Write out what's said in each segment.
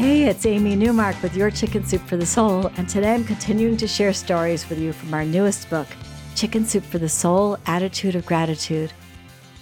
Hey, it's Amy Newmark with your Chicken Soup for the Soul, and today I'm continuing to share stories with you from our newest book, Chicken Soup for the Soul Attitude of Gratitude.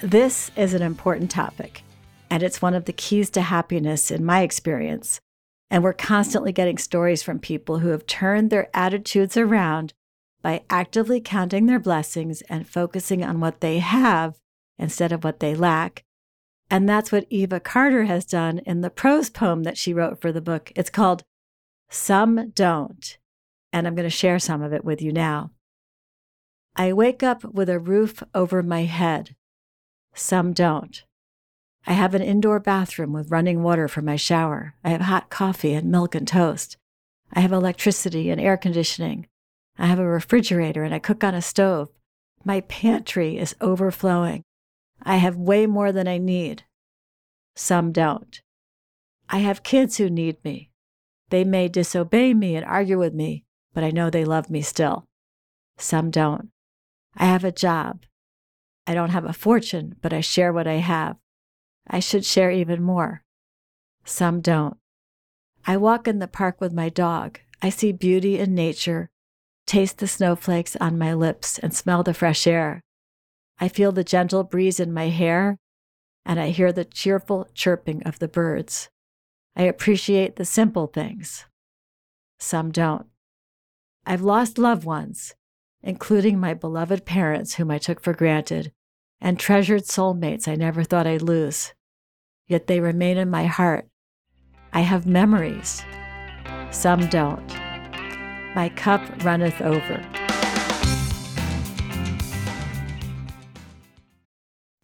This is an important topic, and it's one of the keys to happiness in my experience. And we're constantly getting stories from people who have turned their attitudes around by actively counting their blessings and focusing on what they have instead of what they lack. And that's what Eva Carter has done in the prose poem that she wrote for the book. It's called Some Don't. And I'm going to share some of it with you now. I wake up with a roof over my head. Some don't. I have an indoor bathroom with running water for my shower. I have hot coffee and milk and toast. I have electricity and air conditioning. I have a refrigerator and I cook on a stove. My pantry is overflowing. I have way more than I need. Some don't. I have kids who need me. They may disobey me and argue with me, but I know they love me still. Some don't. I have a job. I don't have a fortune, but I share what I have. I should share even more. Some don't. I walk in the park with my dog. I see beauty in nature taste the snowflakes on my lips, and smell the fresh air. I feel the gentle breeze in my hair, and I hear the cheerful chirping of the birds. I appreciate the simple things. Some don't. I've lost loved ones, including my beloved parents, whom I took for granted, and treasured soulmates I never thought I'd lose. Yet they remain in my heart. I have memories. Some don't. My cup runneth over.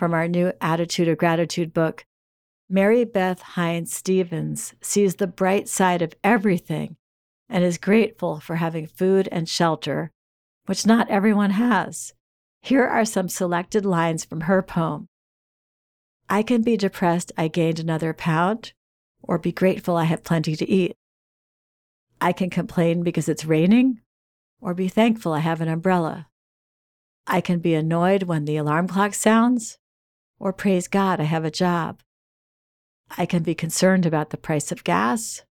from our new Attitude of Gratitude book, Mary Beth Hines Stevens sees the bright side of everything and is grateful for having food and shelter, which not everyone has. Here are some selected lines from her poem I can be depressed I gained another pound, or be grateful I have plenty to eat. I can complain because it's raining, or be thankful I have an umbrella. I can be annoyed when the alarm clock sounds, or praise God I have a job. I can be concerned about the price of gas,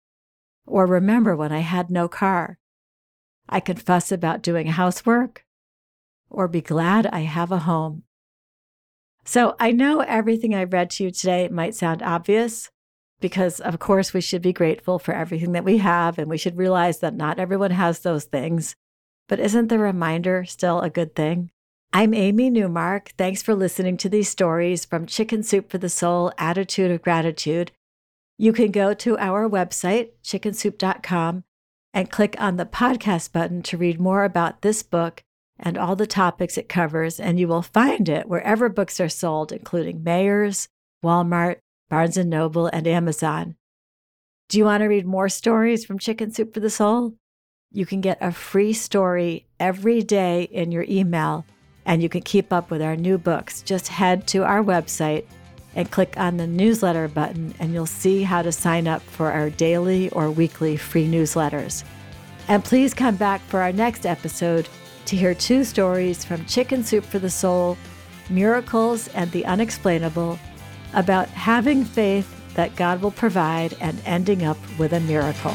or remember when I had no car. I can fuss about doing housework, or be glad I have a home. So I know everything I read to you today might sound obvious, because of course we should be grateful for everything that we have, and we should realize that not everyone has those things. But isn't the reminder still a good thing? I'm Amy Newmark. Thanks for listening to these stories from Chicken Soup for the Soul Attitude of Gratitude. You can go to our website, chickensoup.com, and click on the podcast button to read more about this book and all the topics it covers, and you will find it wherever books are sold, including Meijers, Walmart, Barnes & Noble, and Amazon. Do you want to read more stories from Chicken Soup for the Soul? You can get a free story every day in your email, and you can keep up with our new books. Just head to our website and click on the newsletter button, and you'll see how to sign up for our daily or weekly free newsletters. And please come back for our next episode to hear two stories from Chicken Soup for the Soul Miracles and the Unexplainable about having faith that God will provide and ending up with a miracle.